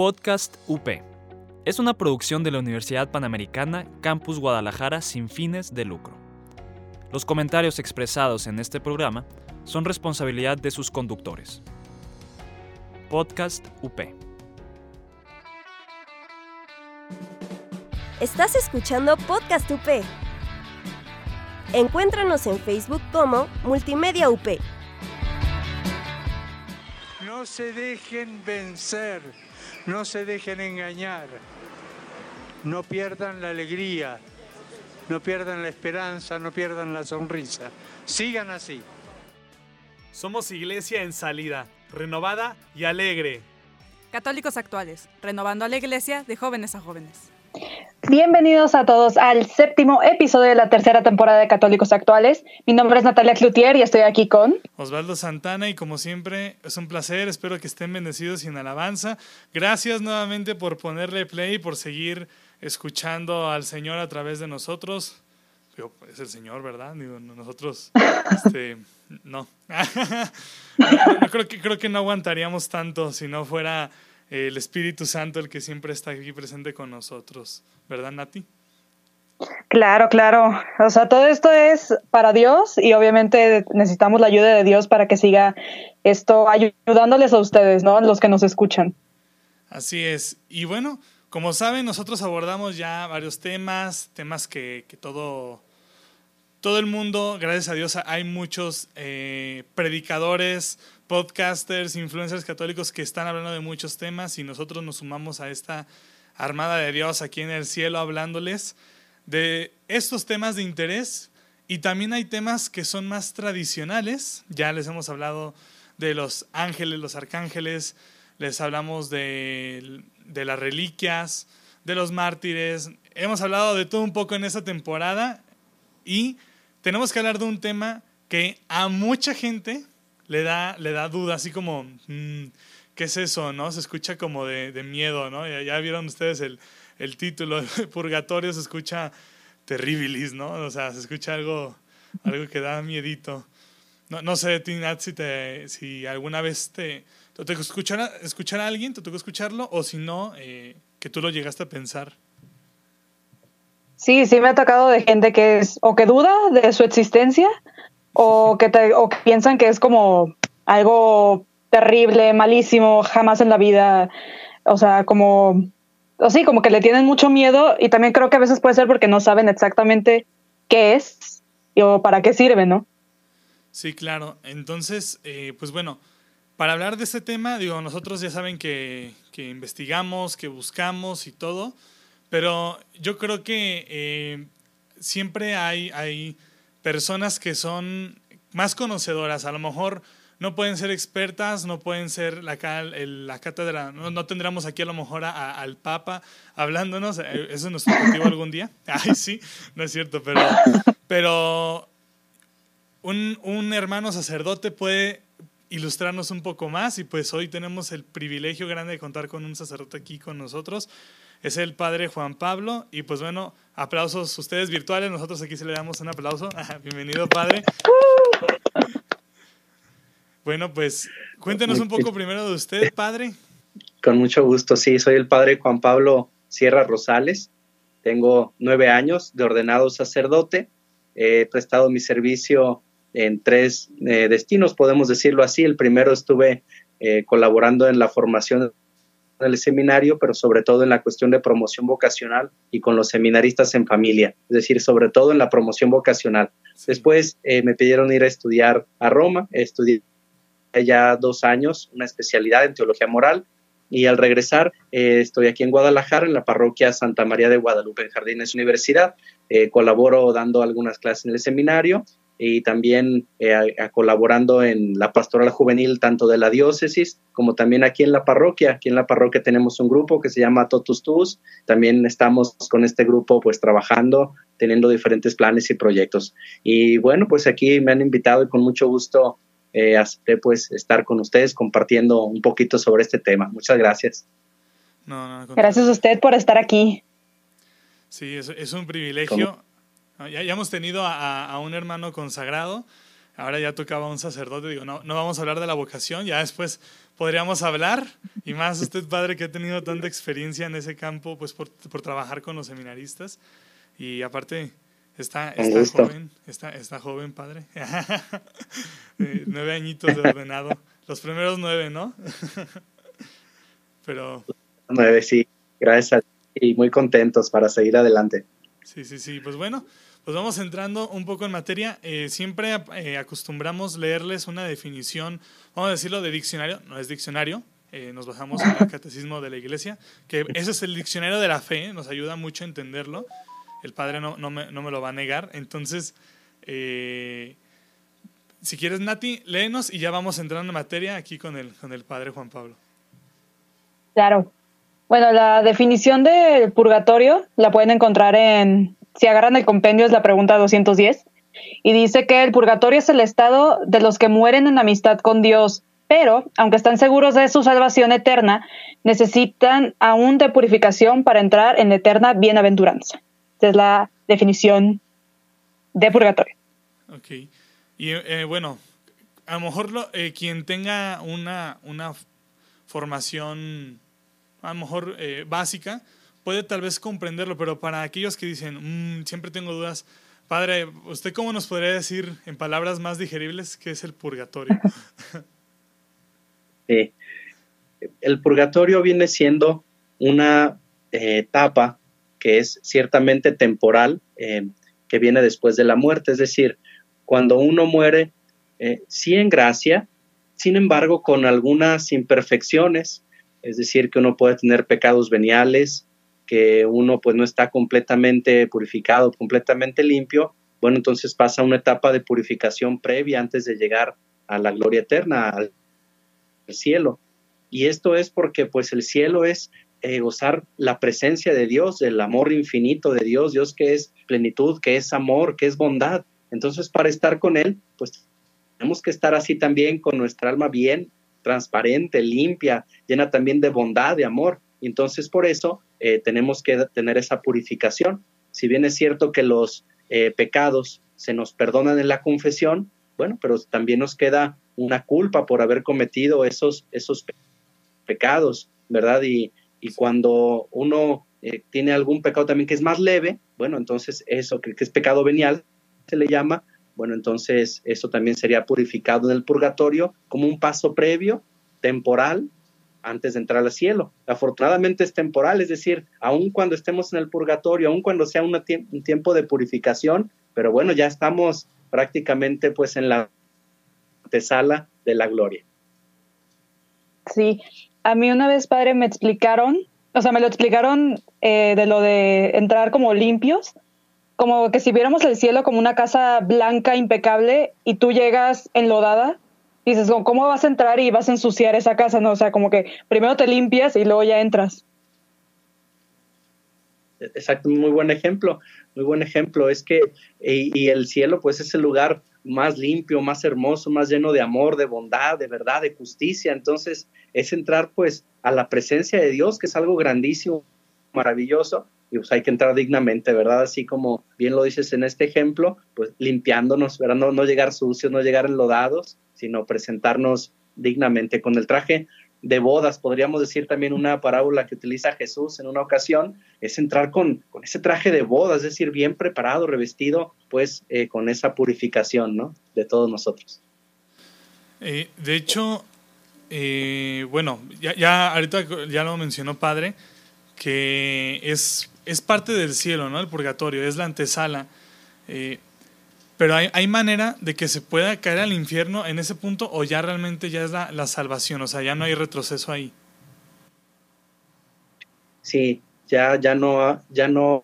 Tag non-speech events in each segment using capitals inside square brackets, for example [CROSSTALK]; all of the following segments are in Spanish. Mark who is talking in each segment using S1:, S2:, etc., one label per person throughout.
S1: Podcast UP. Es una producción de la Universidad Panamericana Campus Guadalajara sin fines de lucro. Los comentarios expresados en este programa son responsabilidad de sus conductores. Podcast UP.
S2: Estás escuchando Podcast UP. Encuéntranos en Facebook como Multimedia UP.
S3: No se dejen vencer, no se dejen engañar, no pierdan la alegría, no pierdan la esperanza, no pierdan la sonrisa. Sigan así.
S4: Somos iglesia en salida, renovada y alegre.
S5: Católicos actuales, renovando a la iglesia de jóvenes a jóvenes.
S6: Bienvenidos a todos al séptimo episodio de la tercera temporada de Católicos Actuales. Mi nombre es Natalia Cloutier y estoy aquí con
S4: Osvaldo Santana y como siempre es un placer, espero que estén bendecidos y en alabanza. Gracias nuevamente por ponerle play y por seguir escuchando al Señor a través de nosotros. Yo, es el Señor, ¿verdad? Digo, nosotros, [LAUGHS] este, [LAUGHS] no. no, creo, que, creo que no aguantaríamos tanto si no fuera el Espíritu Santo el que siempre está aquí presente con nosotros, ¿verdad, Nati?
S6: Claro, claro. O sea, todo esto es para Dios y obviamente necesitamos la ayuda de Dios para que siga esto ayudándoles a ustedes, ¿no? Los que nos escuchan.
S4: Así es. Y bueno, como saben, nosotros abordamos ya varios temas, temas que, que todo, todo el mundo, gracias a Dios, hay muchos eh, predicadores, podcasters, influencers católicos que están hablando de muchos temas y nosotros nos sumamos a esta armada de Dios aquí en el cielo hablándoles de estos temas de interés y también hay temas que son más tradicionales. Ya les hemos hablado de los ángeles, los arcángeles, les hablamos de, de las reliquias, de los mártires. Hemos hablado de todo un poco en esta temporada y tenemos que hablar de un tema que a mucha gente le da, le da duda, así como, mm, ¿qué es eso? ¿no? Se escucha como de, de miedo, ¿no? Ya, vieron ustedes el, el título, Purgatorio, se escucha terribilis, ¿no? O sea, se escucha algo, algo que da miedito. No, no sé, Tinat, si, si alguna vez te, te tocó escuchar a alguien, te tocó escucharlo, o si no, eh, que tú lo llegaste a pensar.
S6: Sí, sí me ha tocado de gente que es o que duda de su existencia o que, te, o piensan que es como algo terrible, malísimo, jamás en la vida, o sea, como, así, como que le tienen mucho miedo y también creo que a veces puede ser porque no saben exactamente qué es o para qué sirve, ¿no?
S4: Sí, claro. Entonces, eh, pues bueno, para hablar de este tema, digo, nosotros ya saben que, que investigamos, que buscamos y todo, pero yo creo que eh, siempre hay, hay personas que son más conocedoras, a lo mejor no pueden ser expertas, no pueden ser la, la cátedra, no, no, tendremos aquí a lo mejor a, al Papa hablándonos, eh, eso es nuestro objetivo algún día, [LAUGHS] ay sí, no es cierto, pero, pero un, un hermano sacerdote puede ilustrarnos un poco más y pues hoy tenemos el privilegio grande de contar con un sacerdote aquí con nosotros es el padre Juan Pablo. Y pues bueno, aplausos ustedes virtuales, nosotros aquí se le damos un aplauso. [LAUGHS] Bienvenido, padre. Bueno, pues cuéntenos un poco primero de usted, padre.
S7: Con mucho gusto, sí, soy el padre Juan Pablo Sierra Rosales. Tengo nueve años de ordenado sacerdote. He prestado mi servicio en tres eh, destinos, podemos decirlo así. El primero estuve eh, colaborando en la formación el seminario, pero sobre todo en la cuestión de promoción vocacional y con los seminaristas en familia, es decir, sobre todo en la promoción vocacional. Después eh, me pidieron ir a estudiar a Roma, estudié ya dos años una especialidad en teología moral y al regresar eh, estoy aquí en Guadalajara, en la parroquia Santa María de Guadalupe, en Jardines Universidad. Eh, colaboro dando algunas clases en el seminario y también eh, a, a colaborando en la pastoral juvenil tanto de la diócesis como también aquí en la parroquia. Aquí en la parroquia tenemos un grupo que se llama Totus Tus. También estamos con este grupo pues trabajando, teniendo diferentes planes y proyectos. Y bueno, pues aquí me han invitado y con mucho gusto eh, acepté pues estar con ustedes compartiendo un poquito sobre este tema. Muchas gracias.
S6: No, no, gracias a usted por estar aquí.
S4: Sí, es, es un privilegio. ¿Cómo? Ya, ya hemos tenido a, a, un hermano consagrado, ahora ya tocaba un sacerdote, digo, no, no vamos a hablar de la vocación, ya después podríamos hablar, y más [LAUGHS] usted, padre, que ha tenido tanta experiencia en ese campo, pues por, por trabajar con los seminaristas, y aparte está, está joven, está, está joven, padre, [LAUGHS] eh, nueve añitos de ordenado, los primeros nueve, ¿no? [LAUGHS] Pero...
S7: Nueve, sí, gracias y muy contentos para seguir adelante.
S4: Sí, sí, sí, pues bueno, pues vamos entrando un poco en materia. Eh, siempre eh, acostumbramos leerles una definición, vamos a decirlo de diccionario, no es diccionario, eh, nos bajamos el catecismo de la iglesia, que ese es el diccionario de la fe, nos ayuda mucho a entenderlo. El padre no, no, me, no me, lo va a negar. Entonces, si quieres, Nati, léenos y ya vamos entrando en materia aquí con el, con el padre Juan Pablo.
S6: Claro. Bueno, la definición del purgatorio la pueden encontrar en si agarran el compendio es la pregunta 210, y dice que el purgatorio es el estado de los que mueren en amistad con Dios, pero, aunque están seguros de su salvación eterna, necesitan aún de purificación para entrar en eterna bienaventuranza. Esa es la definición de purgatorio.
S4: Ok. Y eh, bueno, a lo mejor eh, quien tenga una, una formación, a lo mejor eh, básica, puede tal vez comprenderlo, pero para aquellos que dicen, mm, siempre tengo dudas, Padre, ¿usted cómo nos podría decir en palabras más digeribles qué es el purgatorio? [LAUGHS]
S7: Sí. El purgatorio viene siendo una eh, etapa que es ciertamente temporal, eh, que viene después de la muerte, es decir, cuando uno muere, eh, sí en gracia, sin embargo, con algunas imperfecciones, es decir, que uno puede tener pecados veniales, que uno pues no está completamente purificado, completamente limpio, bueno, entonces pasa una etapa de purificación previa antes de llegar a la gloria eterna, al cielo. Y esto es porque pues el cielo es eh, gozar la presencia de Dios, el amor infinito de Dios, Dios que es plenitud, que es amor, que es bondad. Entonces para estar con Él, pues tenemos que estar así también con nuestra alma bien transparente, limpia, llena también de bondad, de amor. Entonces por eso eh, tenemos que tener esa purificación. Si bien es cierto que los eh, pecados se nos perdonan en la confesión, bueno, pero también nos queda una culpa por haber cometido esos, esos pecados, ¿verdad? Y, cuando uno eh, tiene algún pecado también que es más leve, bueno, entonces eso, que, que es pecado venial, se le llama, bueno, entonces eso también sería purificado en el purgatorio como un paso previo, temporal, antes de entrar al cielo. Afortunadamente es temporal, es decir, aun cuando estemos en el purgatorio, aun cuando sea un tiempo de purificación, pero bueno, ya estamos prácticamente pues en la antesala de la gloria.
S6: Sí, a mí una vez, padre, me explicaron, o sea, me lo explicaron eh, de lo de entrar como limpios, como que si viéramos el cielo como una casa blanca, impecable, y tú llegas enlodada, dices, ¿cómo vas a entrar y vas a ensuciar esa casa? No, o sea, como que primero te limpias y luego ya entras.
S7: Exacto, muy buen ejemplo, muy buen ejemplo. Es que, y, el cielo, pues es el lugar más limpio, más hermoso, más lleno de amor, de bondad, de verdad, de justicia. Entonces, es entrar pues a la presencia de Dios, que es algo grandísimo, maravilloso, y pues hay que entrar dignamente, ¿verdad? Así como bien lo dices en este ejemplo, pues limpiándonos, ¿verdad? No, no llegar sucios, no llegar enlodados, sino presentarnos dignamente con el traje de bodas, podríamos decir también una parábola que utiliza Jesús en una ocasión, es entrar con, con ese traje de bodas, es decir, bien preparado, revestido, pues eh, con esa purificación, ¿no? De todos nosotros.
S4: Eh, de hecho, eh, bueno, ya, ya ahorita ya lo mencionó Padre, que es, es parte del cielo, ¿no? El purgatorio, es la antesala. Pero hay, manera de que se pueda caer al infierno en ese punto o ya realmente ya es la, salvación, o sea, ya no hay retroceso ahí.
S7: Sí, ya, ya, no, ya no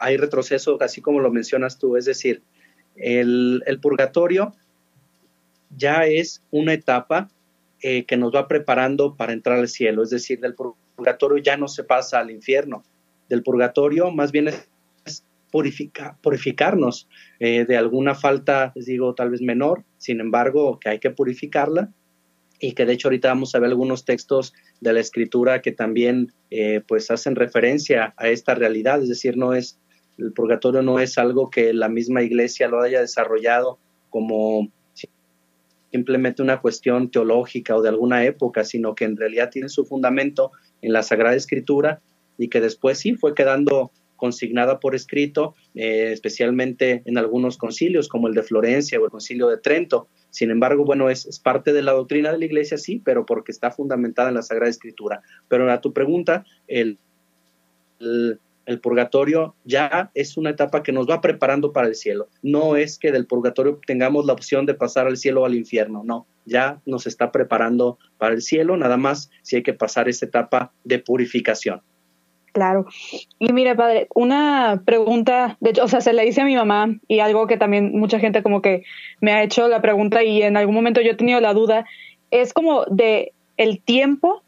S7: hay retroceso, así como lo mencionas tú, es decir, el, purgatorio ya es una etapa eh, que nos va preparando para entrar al cielo, es decir, del purgatorio ya no se pasa al infierno, del purgatorio más bien es purificarnos eh, de alguna falta, les digo, tal vez menor, sin embargo, que hay que purificarla y que de hecho ahorita vamos a ver algunos textos de la escritura que también eh, pues hacen referencia a esta realidad, es decir, no es, el purgatorio no es algo que la misma iglesia lo haya desarrollado como simplemente una cuestión teológica o de alguna época, sino que en realidad tiene su fundamento en la Sagrada Escritura y que después sí fue quedando consignada por escrito, eh, especialmente en algunos concilios como el de Florencia o el concilio de Trento. Sin embargo, bueno, es, parte de la doctrina de la iglesia, sí, pero porque está fundamentada en la Sagrada Escritura. Pero a tu pregunta, el, el purgatorio ya es una etapa que nos va preparando para el cielo. No es que del purgatorio tengamos la opción de pasar al cielo o al infierno, no, ya nos está preparando para el cielo, nada más si hay que pasar esa etapa de purificación.
S6: Claro. Y mire, padre, una pregunta, de hecho, o sea, se le hice a mi mamá y algo que también mucha gente como que me ha hecho la pregunta y en algún momento yo he tenido la duda, es como de el tiempo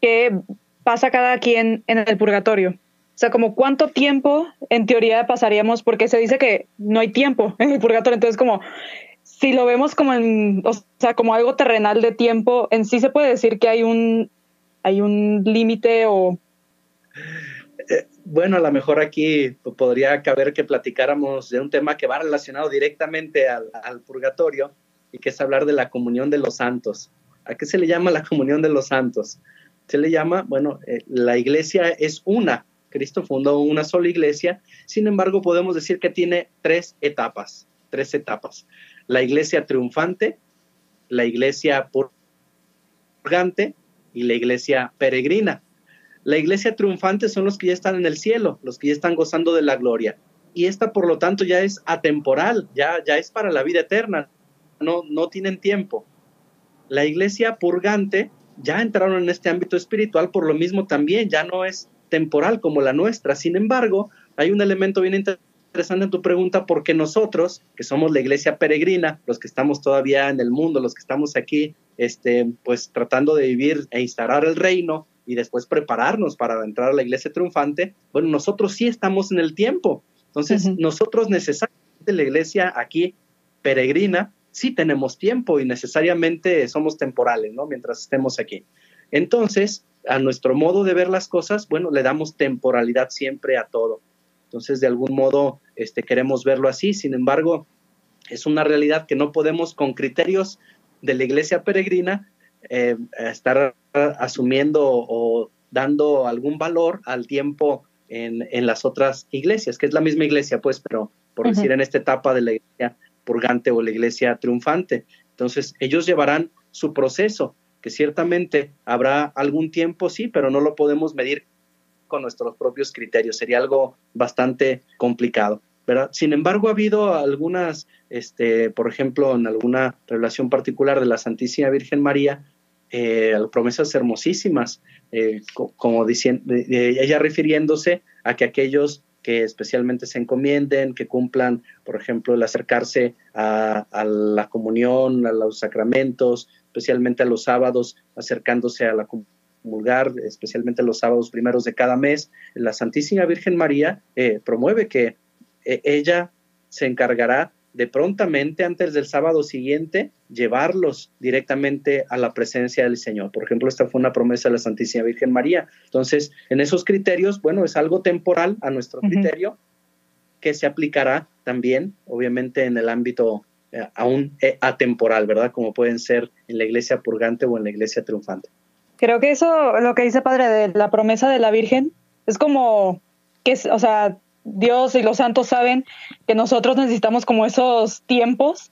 S6: que pasa cada quien en el purgatorio. O sea, como cuánto tiempo en teoría pasaríamos, porque se dice que no hay tiempo [LAUGHS] en el purgatorio, entonces como si lo vemos como en, o sea, como algo terrenal de tiempo, en sí se puede decir que hay un hay un límite o
S7: bueno, a lo mejor aquí podría caber que platicáramos de un tema que va relacionado directamente al, al, purgatorio y que es hablar de la comunión de los santos. ¿A qué se le llama la comunión de los santos? Se le llama, bueno, eh, la iglesia es una, Cristo fundó una sola iglesia, sin embargo podemos decir que tiene tres etapas, tres etapas. La iglesia triunfante, la iglesia purgante y la iglesia peregrina. La iglesia triunfante son los que ya están en el cielo, los que ya están gozando de la gloria. Y esta, por lo tanto, ya es atemporal, ya, ya es para la vida eterna, no, no tienen tiempo. La iglesia purgante ya entraron en este ámbito espiritual, por lo mismo también ya no es temporal como la nuestra. Sin embargo, hay un elemento bien interesante en tu pregunta porque nosotros, que somos la iglesia peregrina, los que estamos todavía en el mundo, los que estamos aquí, este, pues tratando de vivir e instalar el reino y después prepararnos para entrar a la iglesia triunfante, bueno, nosotros sí estamos en el tiempo. Entonces, nosotros necesariamente la iglesia aquí peregrina, sí tenemos tiempo y necesariamente somos temporales, ¿no? Mientras estemos aquí. Entonces, a nuestro modo de ver las cosas, bueno, le damos temporalidad siempre a todo. Entonces, de algún modo, este, queremos verlo así. Sin embargo, es una realidad que no podemos con criterios de la iglesia peregrina eh, estar asumiendo o dando algún valor al tiempo en, en, las otras iglesias, que es la misma iglesia, pues, pero por decir en esta etapa de la iglesia purgante o la iglesia triunfante. Entonces, ellos llevarán su proceso que ciertamente habrá algún tiempo, sí, pero no lo podemos medir con nuestros propios criterios. Sería algo bastante complicado. Sin embargo, ha habido algunas, este, por ejemplo, en alguna relación particular de la Santísima Virgen María, eh, promesas hermosísimas, eh, como diciendo, ella refiriéndose a que aquellos que especialmente se encomienden, que cumplan, por ejemplo, el acercarse a, a la comunión, a los sacramentos, especialmente a los sábados, acercándose a la comulgar, especialmente los sábados primeros de cada mes. La Santísima Virgen María eh, promueve que ella se encargará de prontamente antes del sábado siguiente llevarlos directamente a la presencia del Señor. Por ejemplo, esta fue una promesa de la Santísima Virgen María. Entonces, en esos criterios, bueno, es algo temporal a nuestro criterio que se aplicará también, obviamente, en el ámbito eh, aún eh, atemporal, ¿verdad? Como pueden ser en la iglesia purgante o en la iglesia triunfante.
S6: Creo que eso, lo que dice Padre de la promesa de la Virgen, es como que, o sea, Dios y los santos saben que nosotros necesitamos como esos tiempos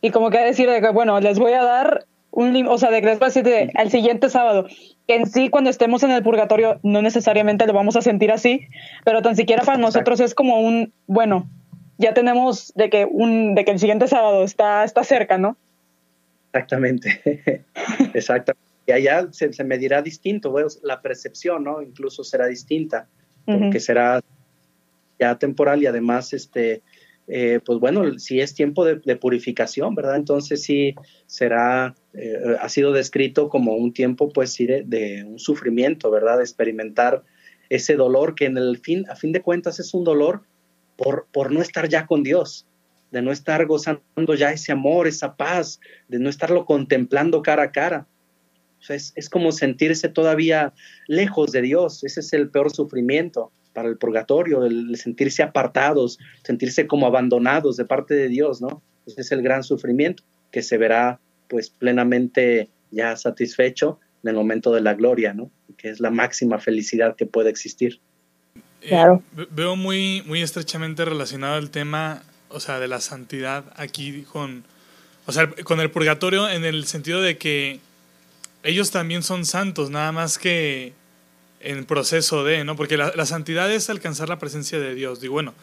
S6: y como que decir de que, bueno, les voy a dar un, o sea, de que les voy a decir de, al siguiente sábado, que en sí cuando estemos en el purgatorio no necesariamente lo vamos a sentir así, pero tan siquiera para nosotros es como un, bueno, ya tenemos de que un de que el siguiente sábado está, está cerca, ¿no?
S7: Exactamente, [LAUGHS] exactamente. Y allá se, medirá distinto, la percepción, ¿no? Incluso será distinta, porque será ya temporal y además, este, eh, pues bueno, si es tiempo de, purificación, ¿verdad? Entonces sí será, eh, ha sido descrito como un tiempo, pues sí, de, un sufrimiento, ¿verdad? De experimentar ese dolor que en el fin, a fin de cuentas es un dolor por, no estar ya con Dios, de no estar gozando ya ese amor, esa paz, de no estarlo contemplando cara a cara. es, es, como sentirse todavía lejos de Dios. Ese es el peor sufrimiento para el purgatorio, el sentirse apartados, sentirse como abandonados de parte de Dios, ¿no? Ese es el gran sufrimiento que se verá pues plenamente ya satisfecho en el momento de la gloria, ¿no? Que es la máxima felicidad que puede existir.
S4: Eh, claro. veo muy, muy estrechamente relacionado el tema, o sea, de la santidad aquí con, o sea, con el purgatorio en el sentido de que ellos también son santos, nada más que en proceso de, ¿no? Porque la, santidad es alcanzar la presencia de Dios. Digo, bueno,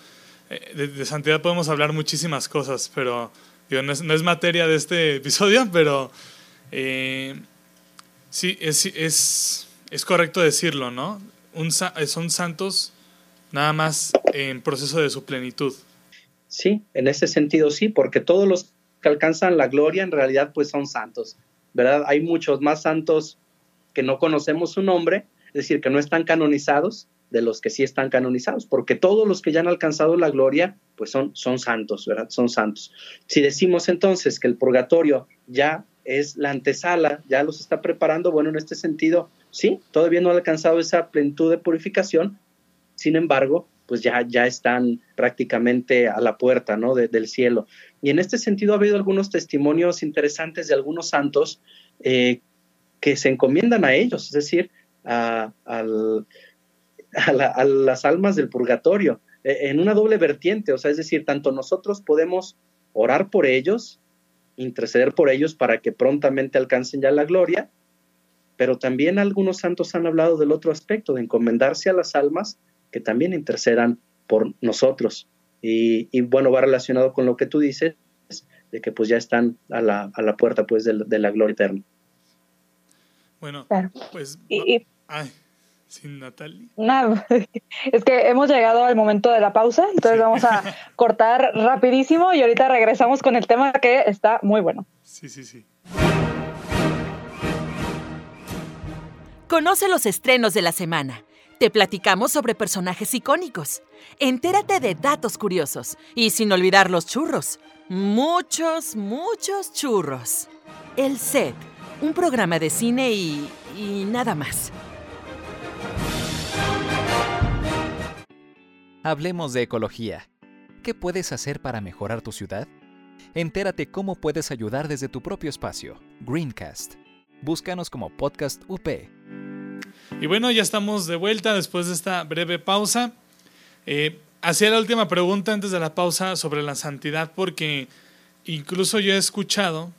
S4: eh, de, santidad podemos hablar muchísimas cosas, pero digo, no, es, materia de este episodio, [LAUGHS] pero eh, sí, es, es, es, correcto decirlo, ¿no? Son santos nada más en proceso de su plenitud.
S7: Sí, en ese sentido sí, porque todos los que alcanzan la gloria en realidad pues son santos, ¿verdad? Hay muchos más santos que no conocemos su nombre, es decir, que no están canonizados de los que sí están canonizados, porque todos los que ya han alcanzado la gloria pues son, son santos, ¿verdad? Son santos. Si decimos entonces que el purgatorio ya es la antesala, ya los está preparando, bueno, en este sentido, sí, todavía no ha alcanzado esa plenitud de purificación, sin embargo, pues ya, ya están prácticamente a la puerta ¿no? del cielo. Y en este sentido ha habido algunos testimonios interesantes de algunos santos eh, que se encomiendan a ellos, es decir, a, las almas del purgatorio, e, en una doble vertiente, o sea, es decir, tanto nosotros podemos orar por ellos, interceder por ellos para que prontamente alcancen ya la gloria, pero también algunos santos han hablado del otro aspecto, de encomendarse a las almas que también intercedan por nosotros. Y, bueno, va relacionado con lo que tú dices, de que pues ya están a la, a la puerta pues de, la gloria eterna.
S4: Bueno, pues...
S6: ay, sin Natalie. No, [LAUGHS] es que hemos llegado al momento de la pausa, entonces vamos a [LAUGHS] cortar rapidísimo y ahorita regresamos con el tema que está muy bueno.
S4: Sí, sí, sí.
S8: Conoce los estrenos de la semana te platicamos sobre personajes icónicos. Entérate de datos curiosos. Y sin olvidar los churros. Muchos, muchos churros. El Set, un programa de cine y... y nada más.
S9: Hablemos de ecología. ¿Qué puedes hacer para mejorar tu ciudad? Entérate cómo puedes ayudar desde tu propio espacio. Greencast. Búscanos como Podcast UP
S4: y bueno, ya estamos de vuelta después de esta breve pausa. Eh, hacía la última pregunta antes de la pausa sobre la santidad, porque incluso yo he escuchado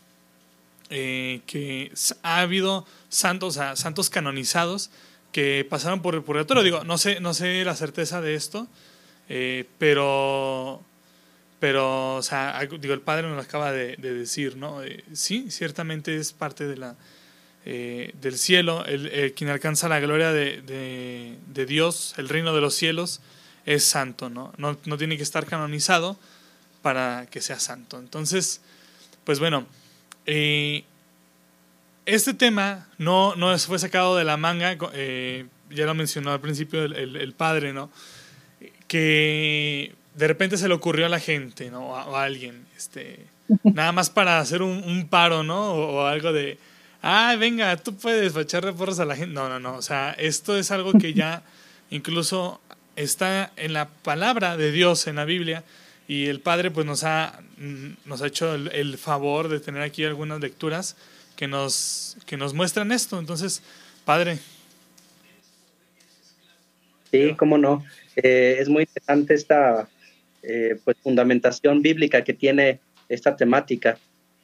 S4: eh, que ha habido santos, santos canonizados que pasaron por el purgatorio. Digo, no sé, no sé la certeza de esto, eh, pero, pero, o sea, digo, el padre nos lo acaba de, decir, ¿no? sí, ciertamente es parte de la, eh, del cielo, el, quien alcanza la gloria de, Dios, el reino de los cielos, es santo, ¿no? ¿no? tiene que estar canonizado para que sea santo. Entonces, pues bueno, eh, este tema no, no fue sacado de la manga, eh, ya lo mencionó al principio el, padre, ¿no? Que de repente se le ocurrió a la gente, ¿no? O a, alguien, este, nada más para hacer un, paro, ¿no? o algo de, ah, venga, tú puedes echarle porras a la gente. No, no, no. O sea, esto es algo que ya incluso está en la palabra de Dios en la Biblia y el Padre pues nos ha, nos ha hecho el, favor de tener aquí algunas lecturas que nos, que nos muestran esto. Entonces, Padre.
S7: Sí, cómo no. Eh, es muy interesante esta eh, pues, fundamentación bíblica que tiene esta temática.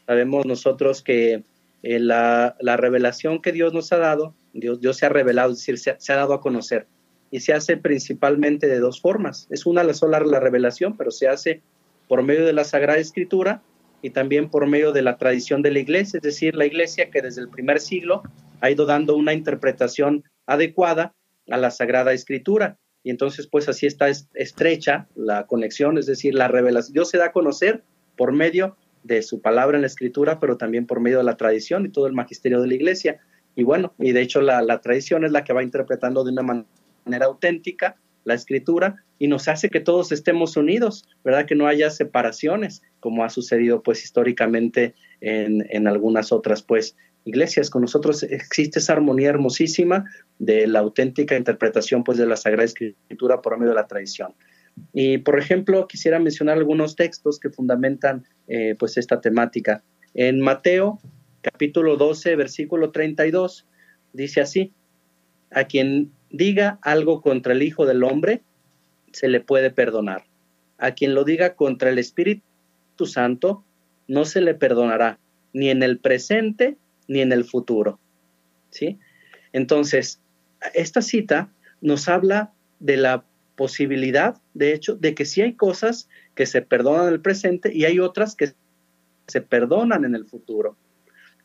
S7: Sabemos nosotros que eh, la, revelación que Dios nos ha dado, Dios, Dios se ha revelado, es decir, se, ha dado a conocer. Y se hace principalmente de dos formas. Es una sola la revelación, pero se hace por medio de la Sagrada Escritura y también por medio de la tradición de la iglesia, es decir, la iglesia que desde el primer siglo ha ido dando una interpretación adecuada a la Sagrada Escritura. Y entonces, pues así está estrecha la conexión, es decir, la revelación. Dios se da a conocer por medio de su palabra en la escritura, pero también por medio de la tradición y todo el magisterio de la iglesia. Y bueno, y de hecho la, tradición es la que va interpretando de una manera auténtica la escritura y nos hace que todos estemos unidos, ¿verdad? Que no haya separaciones, como ha sucedido pues históricamente en, en algunas otras pues iglesias. Con nosotros existe esa armonía hermosísima de la auténtica interpretación pues de la Sagrada Escritura por medio de la tradición. Y, por ejemplo, quisiera mencionar algunos textos que fundamentan eh, pues esta temática. En Mateo capítulo 12, versículo 32, dice así, a quien diga algo contra el Hijo del Hombre, se le puede perdonar. A quien lo diga contra el Espíritu Santo, no se le perdonará, ni en el presente ni en el futuro. ¿Sí? Entonces, esta cita nos habla de la posibilidad, de hecho, de que sí hay cosas que se perdonan en el presente y hay otras que se perdonan en el futuro.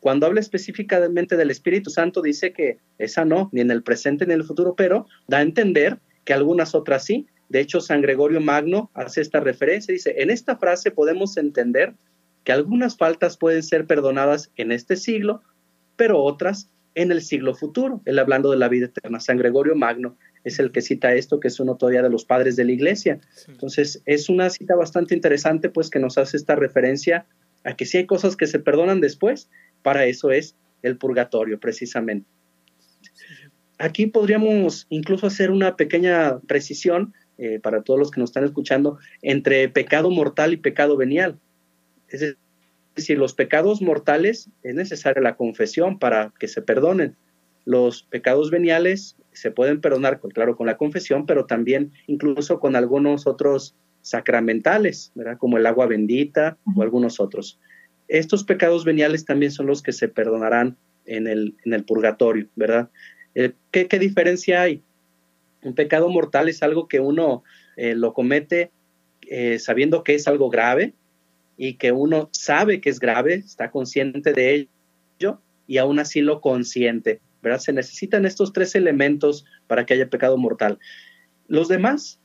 S7: Cuando habla específicamente del Espíritu Santo, dice que esa no, ni en el presente ni en el futuro, pero da a entender que algunas otras sí. De hecho, San Gregorio Magno hace esta referencia, dice, en esta frase podemos entender que algunas faltas pueden ser perdonadas en este siglo, pero otras en el siglo futuro. Él hablando de la vida eterna. San Gregorio Magno es el que cita esto, que es uno todavía de los padres de la iglesia. Entonces, es una cita bastante interesante, pues, que nos hace esta referencia a que si hay cosas que se perdonan después, para eso es el purgatorio, precisamente. Aquí podríamos incluso hacer una pequeña precisión eh, para todos los que nos están escuchando entre pecado mortal y pecado venial. Es decir, los pecados mortales es necesaria la confesión para que se perdonen. Los pecados veniales se pueden perdonar, claro, con la confesión, pero también incluso con algunos otros sacramentales, ¿verdad? Como el agua bendita o algunos otros. Estos pecados veniales también son los que se perdonarán en el, en el purgatorio, ¿verdad? Eh, ¿qué, diferencia hay? Un pecado mortal es algo que uno eh, lo comete eh, sabiendo que es algo grave y que uno sabe que es grave, está consciente de ello y aún así lo consiente, ¿verdad? Se necesitan estos tres elementos para que haya pecado mortal. Los demás,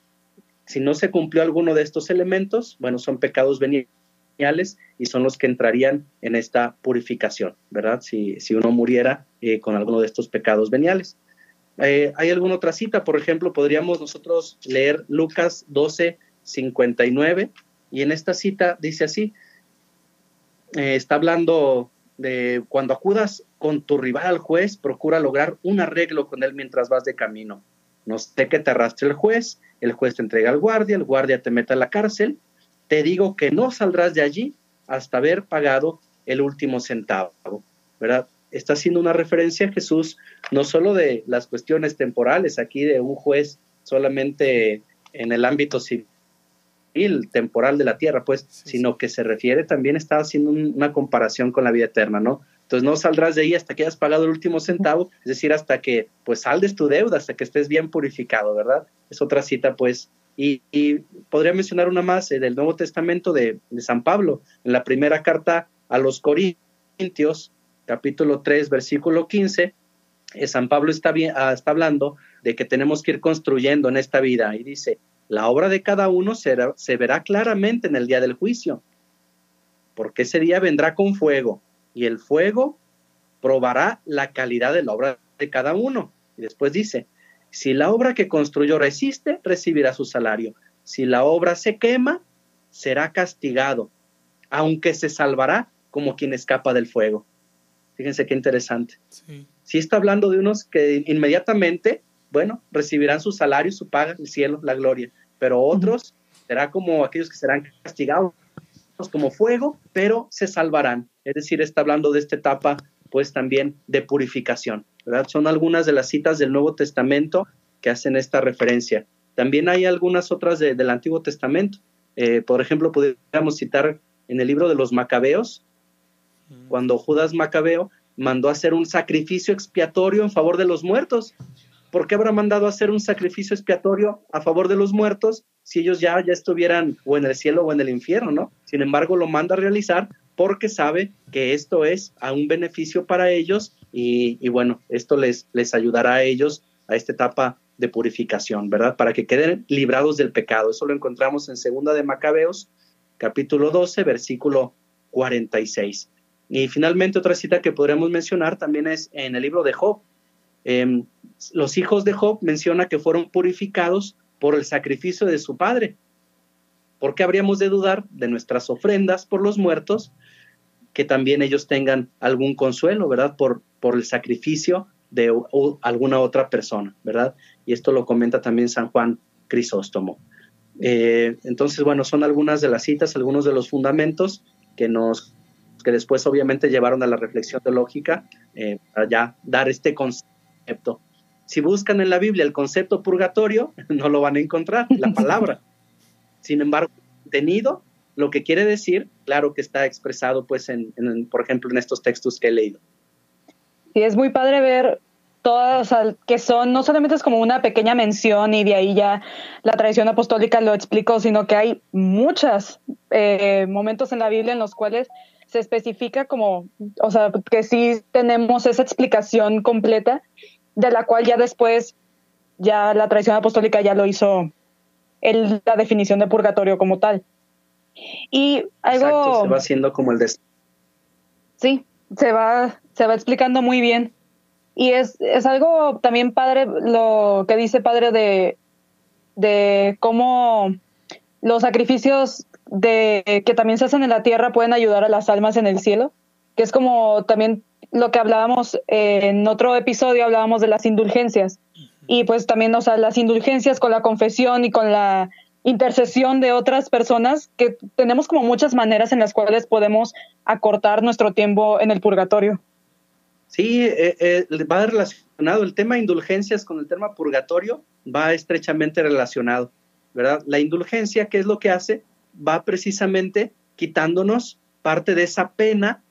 S7: si no se cumplió alguno de estos elementos, bueno, son pecados veniales y son los que entrarían en esta purificación, ¿verdad? Si, si uno muriera eh, con alguno de estos pecados veniales. Eh, ¿Hay alguna otra cita? Por ejemplo, podríamos nosotros leer Lucas 12, 59, y en esta cita dice así, eh, está hablando de cuando acudas con tu rival al juez, procura lograr un arreglo con él mientras vas de camino. No sé que te arrastre el juez, el juez te entrega al guardia, el guardia te mete a la cárcel, te digo que no saldrás de allí hasta haber pagado el último centavo, ¿verdad? Está haciendo una referencia a Jesús no solo de las cuestiones temporales, aquí de un juez solamente en el ámbito civil, temporal de la tierra, pues, sino que se refiere también, está haciendo una comparación con la vida eterna, ¿no? Entonces no saldrás de ahí hasta que hayas pagado el último centavo, es decir, hasta que pues saldes tu deuda, hasta que estés bien purificado, ¿verdad? Es otra cita, pues. Y, podría mencionar una más eh, del Nuevo Testamento de, San Pablo, en la primera carta a los Corintios, capítulo 3, versículo 15, eh, San Pablo está, bien, ah, está hablando de que tenemos que ir construyendo en esta vida y dice, la obra de cada uno se verá claramente en el día del juicio, porque ese día vendrá con fuego y el fuego probará la calidad de la obra de cada uno. Y después dice, si la obra que construyó resiste, recibirá su salario. Si la obra se quema, será castigado, aunque se salvará como quien escapa del fuego. Fíjense qué interesante. Si está hablando de unos que inmediatamente, bueno, recibirán su salario, su paga, el cielo, la gloria, pero otros será como aquellos que serán castigados como fuego, pero se salvarán. Es decir, está hablando de esta etapa, pues también de purificación, ¿verdad? Son algunas de las citas del Nuevo Testamento que hacen esta referencia. También hay algunas otras del Antiguo Testamento. Eh, por ejemplo, podríamos citar en el libro de los Macabeos, cuando Judas Macabeo mandó hacer un sacrificio expiatorio en favor de los muertos. ¿Por qué habrá mandado hacer un sacrificio expiatorio a favor de los muertos si ellos ya, ya estuvieran o en el cielo o en el infierno, ¿no? Sin embargo, lo manda a realizar porque sabe que esto es a un beneficio para ellos y, bueno, esto les, les ayudará a ellos a esta etapa de purificación, ¿verdad? Para que queden librados del pecado. Eso lo encontramos en Segunda de Macabeos, capítulo 12, versículo 46. Y finalmente otra cita que podríamos mencionar también es en el libro de Job. Em, los hijos de Job menciona que fueron purificados por el sacrificio de su padre. ¿Por qué habríamos de dudar de nuestras ofrendas por los muertos? Que también ellos tengan algún consuelo, ¿verdad? Por, por el sacrificio de alguna otra persona, ¿verdad? Y esto lo comenta también San Juan Crisóstomo. Eh, entonces, bueno, son algunas de las citas, algunos de los fundamentos que nos que después obviamente llevaron a la reflexión teológica eh, para ya dar este concepto. Si buscan en la Biblia el concepto purgatorio, [LAUGHS] no lo van a encontrar, la palabra. Sin embargo, tenido lo que quiere decir, claro que está expresado, pues, en, por ejemplo, en estos textos que he leído.
S6: Sí, es muy padre ver todas, que son, no solamente es como una pequeña mención y de ahí ya la tradición apostólica lo explicó, sino que hay muchos eh, momentos en la Biblia en los cuales se especifica como, o sea, que sí tenemos esa explicación completa, de la cual ya después, ya la tradición apostólica ya lo hizo el, la definición de purgatorio como tal. Y algo...
S7: se va haciendo como el de...
S6: Sí, se va, se va explicando muy bien. Y es, es algo también padre lo que dice padre de, de cómo los sacrificios de, que también se hacen en la tierra pueden ayudar a las almas en el cielo, que es como también lo que hablábamos en otro episodio, hablábamos de las indulgencias. Y pues también, o sea, las indulgencias con la confesión y con la intercesión de otras personas, que tenemos como muchas maneras en las cuales podemos acortar nuestro tiempo en el purgatorio.
S7: Sí, eh, eh, va relacionado. El tema indulgencias con el tema purgatorio va estrechamente relacionado, ¿verdad? La indulgencia, ¿qué es lo que hace? Va precisamente quitándonos parte de esa pena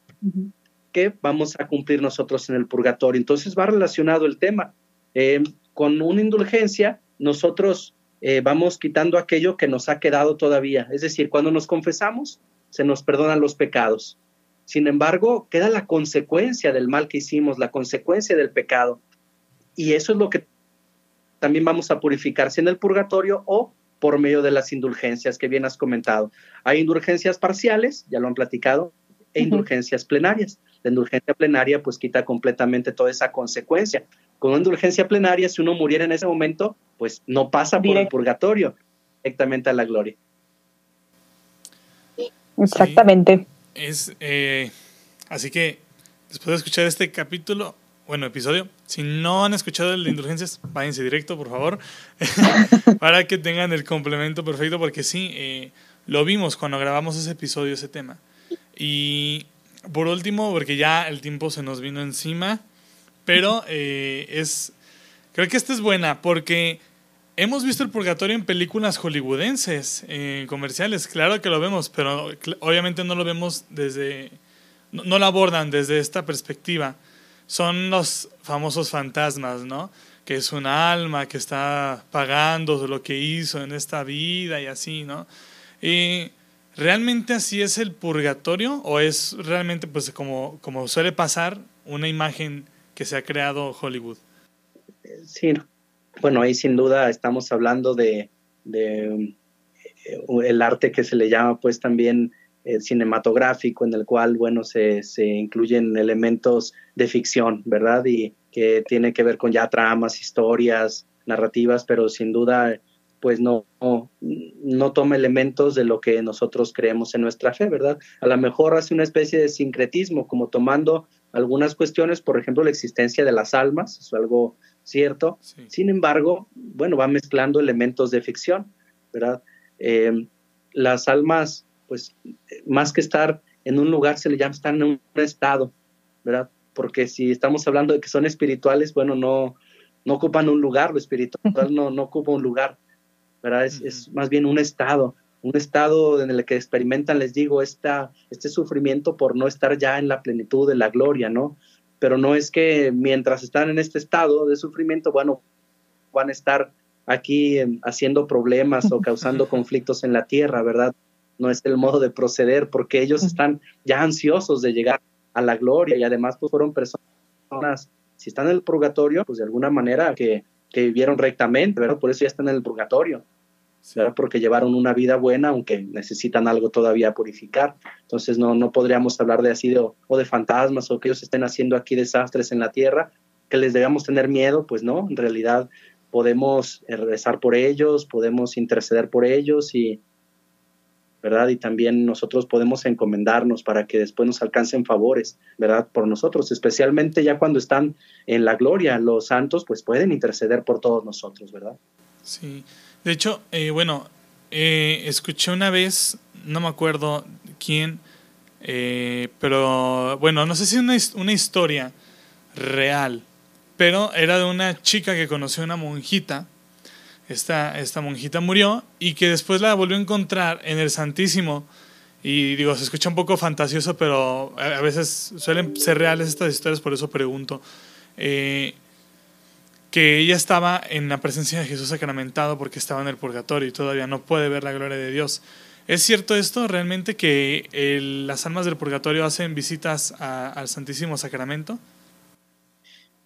S7: que vamos a cumplir nosotros en el purgatorio. Entonces va relacionado el tema. Eh, con una indulgencia, nosotros eh, vamos quitando aquello que nos ha quedado todavía. Es decir, cuando nos confesamos, se nos perdonan los pecados. Sin embargo, queda la consecuencia del mal que hicimos, la consecuencia del pecado. Y eso es lo que también vamos a purificarse en el purgatorio o por medio de las indulgencias que bien has comentado. Hay indulgencias parciales, ya lo han platicado, e indulgencias plenarias. La indulgencia plenaria pues quita completamente toda esa consecuencia. Con una indulgencia plenaria, si uno muriera en ese momento, pues no pasa por el purgatorio, directamente a la gloria.
S6: Exactamente.
S4: es eh, así que después de escuchar este capítulo, bueno, episodio, si no han escuchado el de indulgencias, váyanse directo, por favor, [LAUGHS] para que tengan el complemento perfecto, porque sí, eh, lo vimos cuando grabamos ese episodio, ese tema. Y por último, porque ya el tiempo se nos vino encima, pero eh, es Creo que esta es buena porque hemos visto el purgatorio en películas hollywoodenses, en comerciales, claro que lo vemos, pero obviamente no lo vemos desde, no, lo abordan desde esta perspectiva. Son los famosos fantasmas, ¿no? Que es un alma que está pagando lo que hizo en esta vida y así, ¿no? Y ¿Realmente así es el purgatorio o es realmente, pues como, como suele pasar, una imagen que se ha creado Hollywood?
S7: Sí, bueno, ahí sin duda estamos hablando de, eh, el arte que se le llama pues también eh, cinematográfico, en el cual, bueno, se, se, incluyen elementos de ficción, ¿verdad? Y que tiene que ver con ya tramas, historias, narrativas, pero sin duda, pues no, no, no toma elementos de lo que nosotros creemos en nuestra fe, ¿verdad? A lo mejor hace una especie de sincretismo, como tomando algunas cuestiones, por ejemplo, la existencia de las almas, es algo cierto. Sin embargo, bueno, va mezclando elementos de ficción, ¿verdad? Eh, las almas, pues, más que estar en un lugar, se le llama estar en un estado, ¿verdad? Porque si estamos hablando de que son espirituales, bueno, no, no ocupan un lugar, lo espiritual [LAUGHS] no, no ocupa un lugar, ¿verdad? Es, es, más bien un estado, un estado en el que experimentan, les digo, esta, este sufrimiento por no estar ya en la plenitud de la gloria, ¿no? pero no es que mientras están en este estado de sufrimiento, bueno, van a estar aquí haciendo problemas o causando [LAUGHS] conflictos en la tierra, ¿verdad? No es el modo de proceder porque ellos están ya ansiosos de llegar a la gloria y además pues fueron personas, si están en el purgatorio, pues de alguna manera que, que vivieron rectamente, ¿verdad? Por eso ya están en el purgatorio porque llevaron una vida buena, aunque necesitan algo todavía purificar. Entonces no, no podríamos hablar de así de, o de fantasmas o que ellos estén haciendo aquí desastres en la tierra, que les debamos tener miedo, pues no, en realidad podemos eh, rezar por ellos, podemos interceder por ellos y, ¿verdad? Y también nosotros podemos encomendarnos para que después nos alcancen favores, ¿verdad? Por nosotros, especialmente ya cuando están en la gloria, los santos pues pueden interceder por todos nosotros, ¿verdad?
S4: Sí, de hecho, eh, bueno, eh, escuché una vez, no me acuerdo quién, Eh, pero bueno, no sé si es una, historia real, pero era de una chica que conoció a una monjita. Esta, esta monjita murió y que después la volvió a encontrar en el Santísimo. Y digo, se escucha un poco fantasioso, pero a veces suelen ser reales estas historias, por eso pregunto. Eh, que ella estaba en la presencia de Jesús sacramentado porque estaba en el purgatorio y todavía no puede ver la gloria de Dios. ¿Es cierto esto realmente que las almas del purgatorio hacen visitas al Santísimo Sacramento?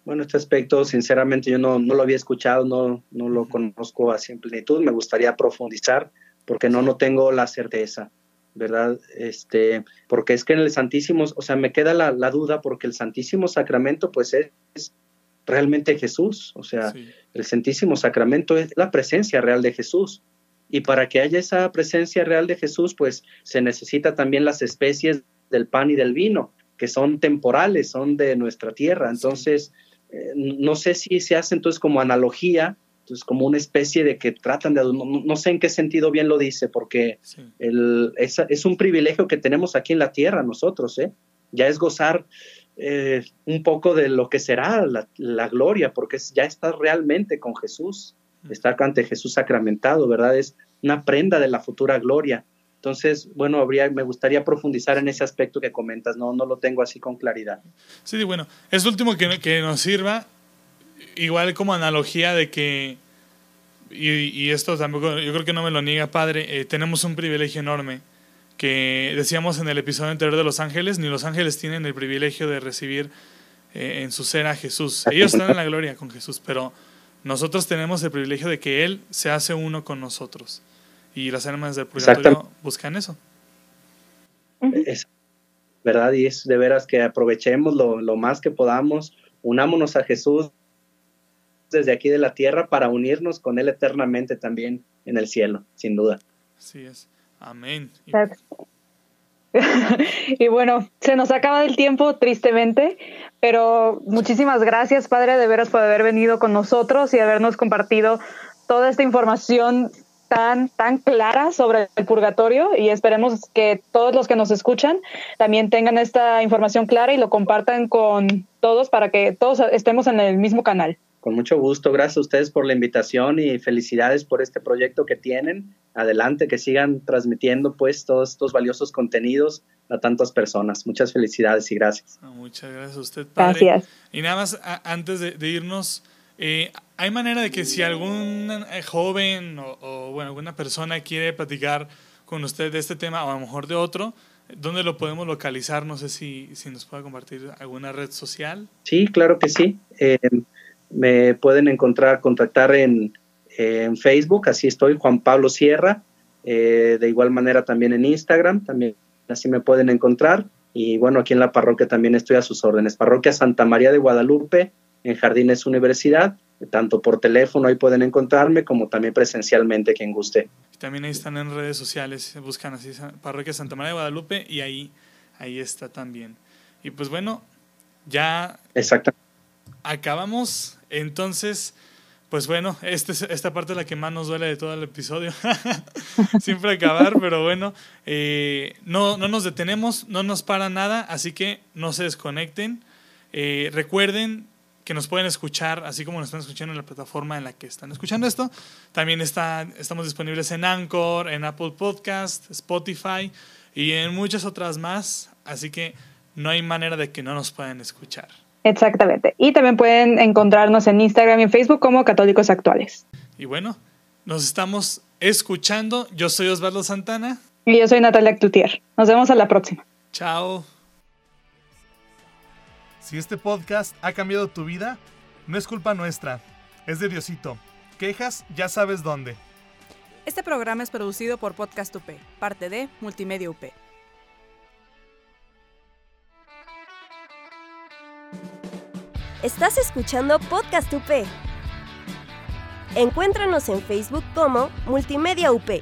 S7: Bueno, este aspecto, sinceramente, yo no, no lo había escuchado, no, no lo conozco en plenitud. Me gustaría profundizar porque no, no tengo la certeza, ¿verdad? Este, porque es que en el Santísimo, o sea, me queda la, la duda porque el Santísimo Sacramento, pues es, realmente Jesús, o sea, el Santísimo Sacramento es la presencia real de Jesús. Y para que haya esa presencia real de Jesús, pues se necesita también las especies del pan y del vino, que son temporales, son de nuestra tierra. Entonces, eh, no sé si se hace entonces como analogía, entonces como una especie de que tratan de, no, sé en qué sentido bien lo dice, porque el, es, es, un privilegio que tenemos aquí en la tierra nosotros, ¿eh? Ya es gozar eh, un poco de lo que será la, gloria, porque ya está realmente con Jesús, está ante Jesús sacramentado, ¿verdad? Es una prenda de la futura gloria. Entonces, bueno, habría, me gustaría profundizar en ese aspecto que comentas, no, no lo tengo así con claridad.
S4: Sí, bueno, es lo último que, que nos sirva, igual como analogía de que, y, esto tampoco, yo creo que no me lo niega, Padre, eh, tenemos un privilegio enorme que decíamos en el episodio anterior de Los Ángeles, ni los ángeles tienen el privilegio de recibir eh, en su ser a Jesús. Ellos están en la gloria con Jesús, pero nosotros tenemos el privilegio de que Él se hace uno con nosotros. Y las almas del purgatorio buscan eso.
S7: Es verdad, y es de veras que aprovechemos lo, lo más que podamos, unámonos a Jesús desde aquí de la tierra para unirnos con Él eternamente también en el cielo, sin duda.
S4: Así es. Amén. [LAUGHS]
S6: y bueno, se nos acaba el tiempo, tristemente, pero muchísimas gracias, Padre, de veras por haber venido con nosotros y habernos compartido toda esta información tan, tan clara sobre el purgatorio y esperemos que todos los que nos escuchan también tengan esta información clara y lo compartan con todos para que todos estemos en el mismo canal.
S7: Con mucho gusto, gracias a ustedes por la invitación y felicidades por este proyecto que tienen. Adelante, que sigan transmitiendo pues todos estos valiosos contenidos a tantas personas. Muchas felicidades y gracias.
S4: Ah, muchas gracias a usted, padre. Gracias. Y nada más, antes de, irnos, eh, ¿hay manera de que si algún eh, joven o, bueno, alguna persona quiere platicar con usted de este tema o a lo mejor de otro, ¿dónde lo podemos localizar? No sé si, si nos puede compartir alguna red social.
S7: Sí, claro que sí. Eh, me pueden encontrar, contactar en, Facebook, así estoy, Juan Pablo Sierra, eh, de igual manera también en Instagram, también así me pueden encontrar. Y bueno, aquí en la parroquia también estoy a sus órdenes. Parroquia Santa María de Guadalupe, en Jardines Universidad, tanto por teléfono ahí pueden encontrarme como también presencialmente, quien guste.
S4: También ahí están en redes sociales, buscan así Parroquia Santa María de Guadalupe y ahí, ahí está también. Y pues bueno, ya...
S7: Exactamente
S4: acabamos. Entonces, pues bueno, este, esta parte es la que más nos duele de todo el episodio. [LAUGHS] Siempre acabar, pero bueno, eh, no, no nos detenemos, no nos para nada, así que no se desconecten. Eh, recuerden que nos pueden escuchar, así como nos están escuchando en la plataforma en la que están escuchando esto. También está, estamos disponibles en Anchor, en Apple Podcast, Spotify y en muchas otras más. Así que no hay manera de que no nos puedan escuchar.
S6: Exactamente. Y también pueden encontrarnos en Instagram y en Facebook como Católicos Actuales.
S4: Y bueno, nos estamos escuchando. Yo soy Osvaldo Santana.
S6: Y yo soy Natalia Cloutier. Nos vemos a la próxima.
S4: Chao. Si este podcast ha cambiado tu vida, no es culpa nuestra, es de Diosito. Quejas, ya sabes dónde.
S5: Este programa es producido por Podcast UP, parte de Multimedia UP.
S2: Estás escuchando Podcast UP. Encuéntranos en Facebook como Multimedia UP.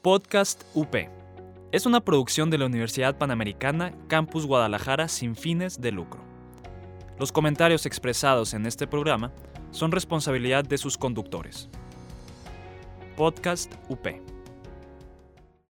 S1: Podcast UP. Es una producción de la Universidad Panamericana Campus Guadalajara sin fines de lucro. Los comentarios expresados en este programa son responsabilidad de sus conductores. Podcast UP.